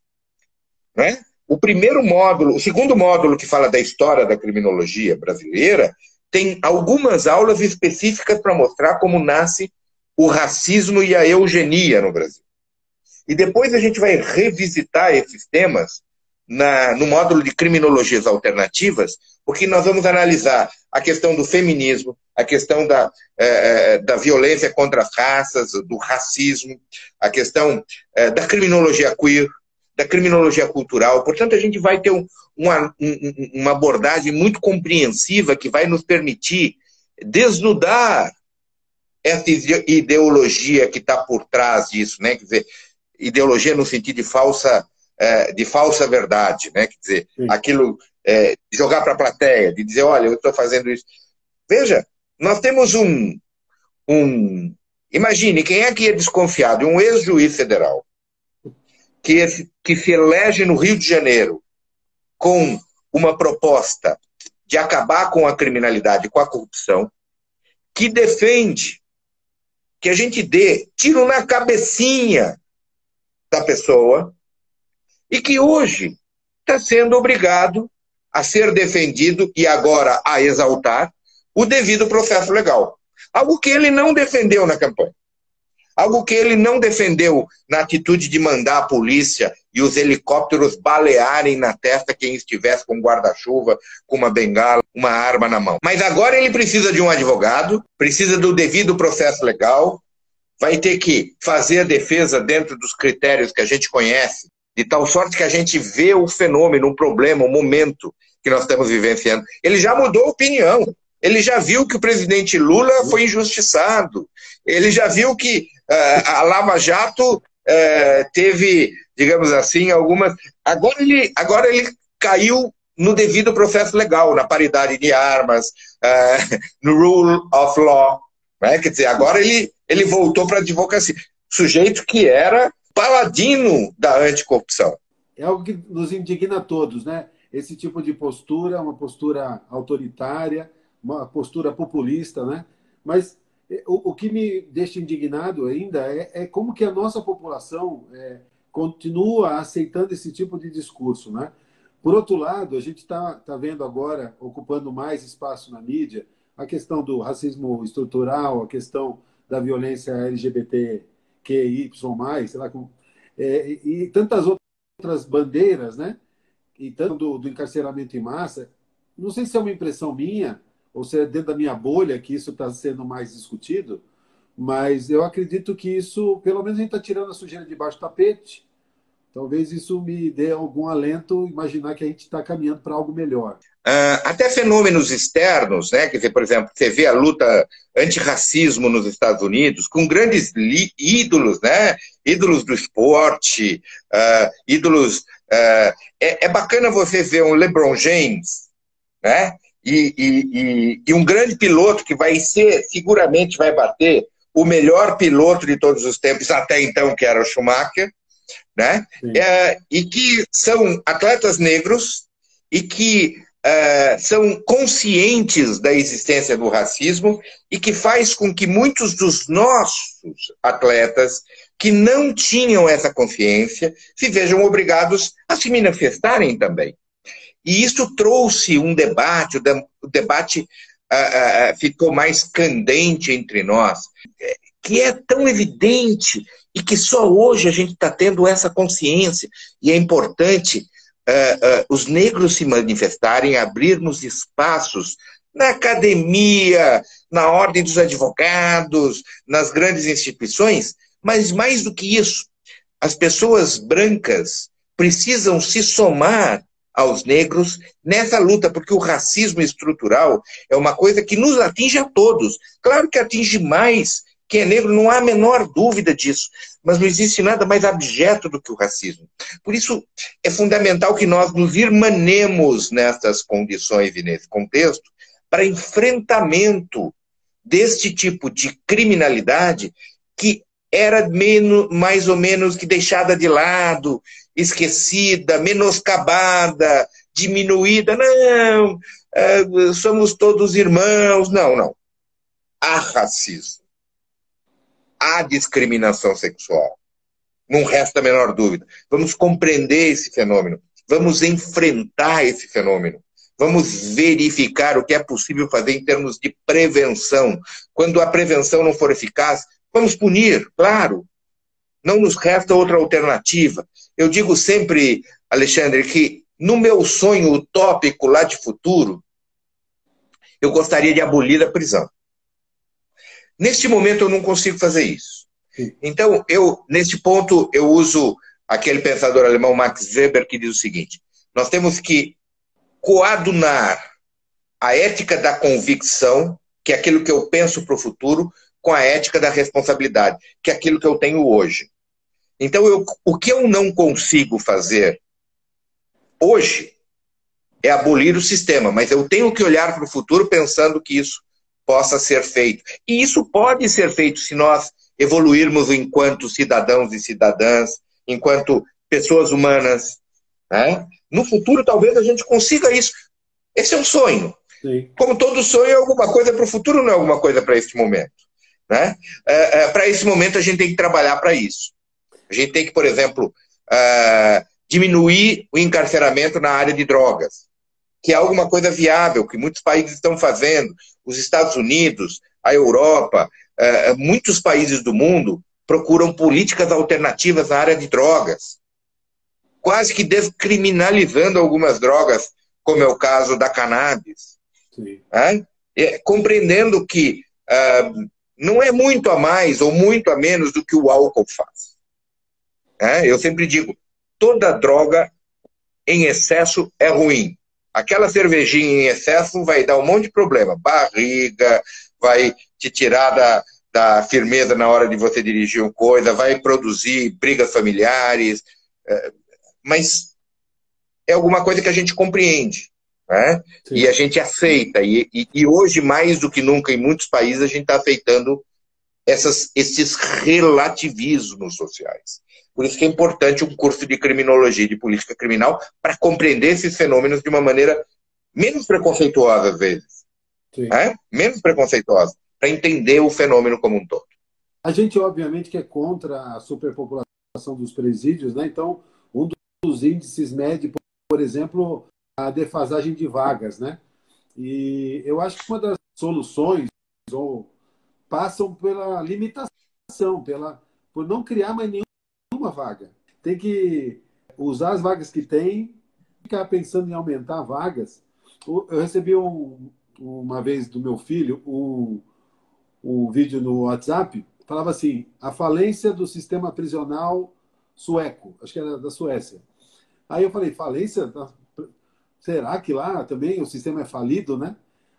B: Né? O primeiro módulo, o segundo módulo que fala da história da criminologia brasileira, tem algumas aulas específicas para mostrar como nasce o racismo e a eugenia no Brasil. E depois a gente vai revisitar esses temas na, no módulo de criminologias alternativas, porque nós vamos analisar a questão do feminismo, a questão da, é, da violência contra as raças, do racismo, a questão é, da criminologia queer, da criminologia cultural. Portanto, a gente vai ter um, uma, uma abordagem muito compreensiva que vai nos permitir desnudar essa ideologia que está por trás disso, né? Quer dizer, ideologia no sentido de falsa, é, de falsa verdade, né? Quer dizer, Sim. aquilo é, jogar para a plateia, de dizer, olha, eu estou fazendo isso. Veja, nós temos um, um. Imagine, quem é que é desconfiado? Um ex-juiz federal que, que se elege no Rio de Janeiro com uma proposta de acabar com a criminalidade, com a corrupção, que defende que a gente dê tiro na cabecinha da pessoa e que hoje está sendo obrigado a ser defendido e agora a exaltar o devido processo legal. Algo que ele não defendeu na campanha. Algo que ele não defendeu na atitude de mandar a polícia e os helicópteros balearem na testa quem estivesse com guarda-chuva, com uma bengala, uma arma na mão. Mas agora ele precisa de um advogado, precisa do devido processo legal, vai ter que fazer a defesa dentro dos critérios que a gente conhece, de tal sorte que a gente vê o fenômeno, o problema, o momento que nós estamos vivenciando. Ele já mudou opinião. Ele já viu que o presidente Lula foi injustiçado. Ele já viu que uh, a Lava Jato uh, teve, digamos assim, algumas. Agora ele, agora ele caiu no devido processo legal, na paridade de armas, uh, no rule of law. Né? Quer dizer, agora ele, ele voltou para a advocacia. Sujeito que era paladino da anticorrupção.
A: É algo que nos indigna a todos, né? Esse tipo de postura, uma postura autoritária, uma postura populista, né? Mas é, o, o que me deixa indignado ainda é, é, como que a nossa população é, continua aceitando esse tipo de discurso, né? Por outro lado, a gente está tá vendo agora, ocupando mais espaço na mídia, a questão do racismo estrutural, a questão da violência LGBTQI+, sei lá como, é, e tantas outras bandeiras, né? E tanto do, do encarceramento em massa. Não sei se é uma impressão minha, ou se é dentro da minha bolha que isso está sendo mais discutido, mas eu acredito que isso, pelo menos a gente está tirando a sujeira debaixo do tapete. Talvez isso me dê algum alento, imaginar que a gente está caminhando para algo melhor.
B: Uh, até fenômenos externos, né? Quer dizer, por exemplo, você vê a luta antirracismo nos Estados Unidos, com grandes ídolos, né? Ídolos do esporte, uh, ídolos. Uh, é, é, bacana você ver um LeBron James, né? e, e, e, um grande piloto que vai ser, seguramente vai bater o melhor piloto de todos os tempos, até então, que era o Schumacher, né? É, e que são atletas negros e que é, são conscientes da existência do racismo e que faz com que muitos dos nossos atletas que não tinham essa consciência se vejam obrigados a se manifestarem também. E isso trouxe um debate, o debate uh, uh, ficou mais candente entre nós. que é tão evidente e que só hoje a gente está tendo essa consciência. E é importante uh, uh, os negros se manifestarem, abrirmos espaços na academia, na ordem dos advogados, nas grandes instituições, mas mais do que isso, as pessoas brancas precisam se somar aos negros nessa luta, porque o racismo estrutural é uma coisa que nos atinge a todos. Claro que atinge mais quem é negro, não há a menor dúvida disso, mas não existe nada mais abjeto do que o racismo. Por isso, é fundamental que nós nos irmanemos nessas condições e nesse contexto para enfrentamento deste tipo de criminalidade que era menos, mais ou menos que deixada de lado, esquecida, menoscabada, diminuída. Não, é, somos todos irmãos. Não, não. Há racismo. Há discriminação sexual. Não resta a menor dúvida. Vamos compreender esse fenômeno. Vamos enfrentar esse fenômeno. Vamos verificar o que é possível fazer em termos de prevenção. Quando a prevenção não for eficaz, vamos punir, claro. Não nos resta outra alternativa. Eu digo sempre, Alexandre, que no meu sonho utópico lá de futuro, eu gostaria de abolir a prisão. Neste momento eu não consigo fazer isso. Então, eu, neste ponto, eu uso aquele pensador alemão Max Weber que diz o seguinte: nós temos que coadunar a ética da convicção, que é aquilo que eu penso para o futuro, com a ética da responsabilidade, que é aquilo que eu tenho hoje. Então, eu, o que eu não consigo fazer hoje é abolir o sistema, mas eu tenho que olhar para o futuro pensando que isso possa ser feito. E isso pode ser feito se nós evoluirmos enquanto cidadãos e cidadãs, enquanto pessoas humanas. Né? No futuro, talvez a gente consiga isso. Esse é um sonho. Sim. Como todo sonho é alguma coisa para o futuro, não é alguma coisa para este momento. Né? É, é, para esse momento, a gente tem que trabalhar para isso. A gente tem que, por exemplo, é, diminuir o encarceramento na área de drogas, que é alguma coisa viável, que muitos países estão fazendo. Os Estados Unidos, a Europa, é, muitos países do mundo procuram políticas alternativas na área de drogas quase que descriminalizando algumas drogas, como é o caso da cannabis. Né? É, compreendendo que uh, não é muito a mais ou muito a menos do que o álcool faz. É, eu sempre digo, toda droga em excesso é ruim. Aquela cervejinha em excesso vai dar um monte de problema. Barriga, vai te tirar da, da firmeza na hora de você dirigir uma coisa, vai produzir brigas familiares, é, mas é alguma coisa que a gente compreende. Né? E a gente aceita. E, e, e, hoje, mais do que nunca, em muitos países, a gente está aceitando essas, esses relativismos sociais. Por isso que é importante um curso de criminologia e de política criminal para compreender esses fenômenos de uma maneira menos preconceituosa, às vezes. Né? Menos preconceituosa, para entender o fenômeno como um todo.
A: A gente, obviamente, que é contra a superpopulação dos presídios, né? Então, um dos índices mede, por exemplo, a defasagem de vagas, né? E eu acho que uma das soluções ou passam pela limitação, pela por não criar mais vaga. Tem que usar as vagas que tem, ficar pensando em aumentar vagas. Eu recebi um, uma vez do meu filho um, um vídeo no WhatsApp, falava assim: a falência do sistema prisional sueco, acho que era da Suécia. Aí eu falei, falência? Será que lá também o sistema é falido, né?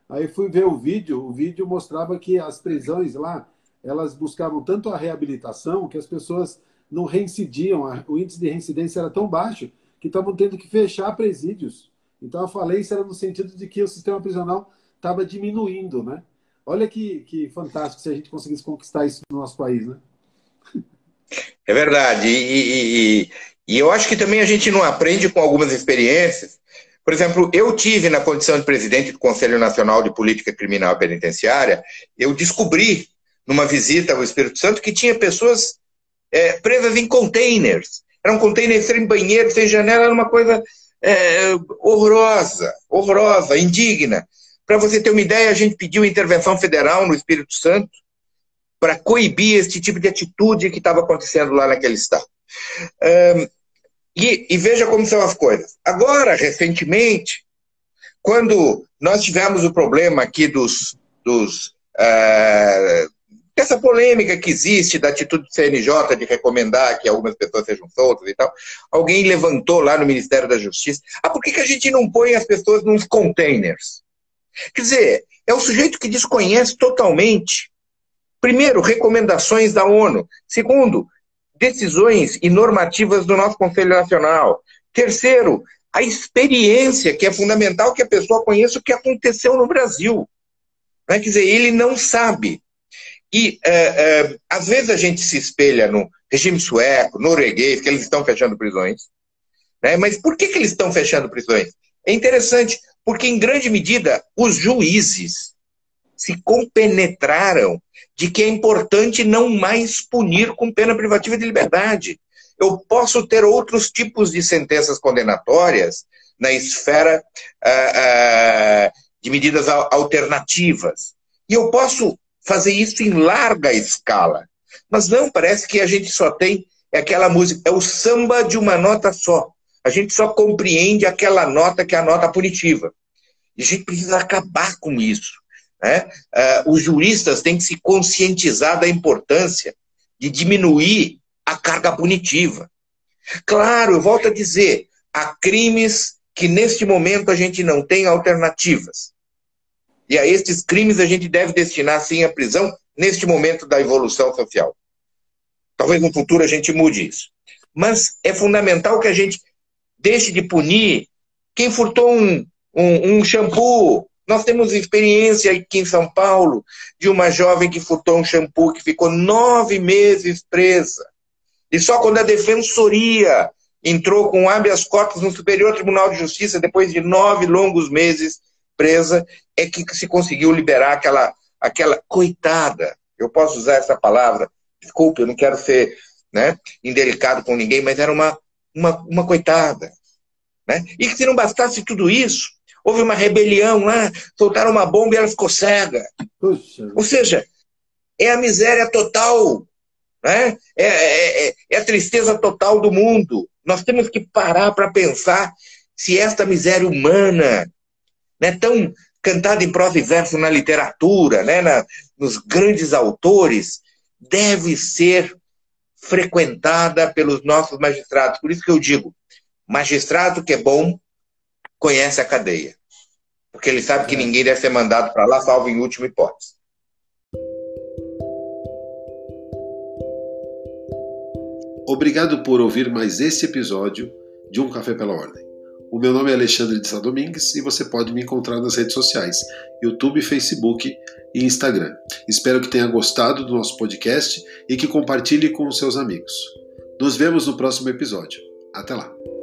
A: Aí fui ver o vídeo, o vídeo mostrava que as prisões lá, elas buscavam tanto a reabilitação que as pessoas não reincidiam, o índice de reincidência era tão baixo que estavam tendo que fechar presídios. Então a falência era no sentido de que o sistema prisional estava diminuindo, né? Olha que, que fantástico se a gente conseguisse conquistar isso no nosso país, né?
B: É verdade. E, e, e, e eu acho que também a gente não aprende com algumas experiências. Por exemplo, eu tive na condição de presidente do Conselho Nacional de Política Criminal Penitenciária, eu descobri numa visita ao Espírito Santo que tinha pessoas é, presas em containers. Eram containers sem banheiro, sem janela, era uma coisa é, horrorosa, horrorosa, indigna. Para você ter uma ideia, a gente pediu intervenção federal no Espírito Santo para coibir esse tipo de atitude que estava acontecendo lá naquele estado. Um, e, e, veja como são as coisas. Agora, recentemente, quando nós tivemos o problema aqui dos, dos uh, dessa polêmica que existe da atitude do CNJ de recomendar que algumas pessoas sejam soltas e tal, alguém levantou lá no Ministério da Justiça, ah, por que, que a gente não põe as pessoas nos containers? Quer dizer, é o sujeito que desconhece totalmente, primeiro, recomendações da ONU, segundo, decisões e normativas do nosso Conselho Nacional, terceiro, a experiência, que é fundamental que a pessoa conheça o que aconteceu no Brasil. Quer dizer, ele não sabe. E é, é, às vezes a gente se espelha no regime sueco, norueguês, que eles estão fechando prisões. Né? Mas por que, que eles estão fechando prisões? É interessante, porque em grande medida os juízes se compenetraram de que é importante não mais punir com pena privativa de liberdade. Eu posso ter outros tipos de sentenças condenatórias na esfera uh, uh, de medidas alternativas. E eu posso fazer isso em larga escala. Mas não, parece que a gente só tem aquela música, é o samba de uma nota só. A gente só compreende aquela nota que é a nota punitiva. E a gente precisa acabar com isso. Né? Uh, os juristas têm que se conscientizar da importância de diminuir a carga punitiva. Claro, eu volto a dizer, há crimes que neste momento a gente não tem alternativas. E a estes crimes a gente deve destinar, sim, a prisão neste momento da evolução social. Talvez no futuro a gente mude isso. Mas é fundamental que a gente deixe de punir quem furtou um, um, um shampoo. Nós temos experiência aqui em São Paulo de uma jovem que furtou um shampoo que ficou nove meses presa. E só quando a defensoria entrou com habeas corpus no Superior Tribunal de Justiça, depois de nove longos meses, presa, é que se conseguiu liberar aquela, aquela coitada. Eu posso usar essa palavra, desculpe, eu não quero ser né, indelicado com ninguém, mas era uma, uma, uma coitada. Né? E que se não bastasse tudo isso, houve uma rebelião lá, soltaram uma bomba e ela ficou cega. Puxa. Ou seja, é a miséria total, né? é, é, é, é a tristeza total do mundo. Nós temos que parar para pensar se esta miséria humana né, tão cantada em prosa e verso na literatura, né, na, nos grandes autores, deve ser frequentada pelos nossos magistrados. Por isso que eu digo, magistrado que é bom, conhece a cadeia. Porque ele sabe que é. ninguém deve ser mandado para lá, salvo em última hipótese.
A: Obrigado por ouvir mais esse episódio de Um Café pela Ordem. O meu nome é Alexandre de Sá Domingues e você pode me encontrar nas redes sociais, YouTube, Facebook e Instagram. Espero que tenha gostado do nosso podcast e que compartilhe com os seus amigos. Nos vemos no próximo episódio. Até lá!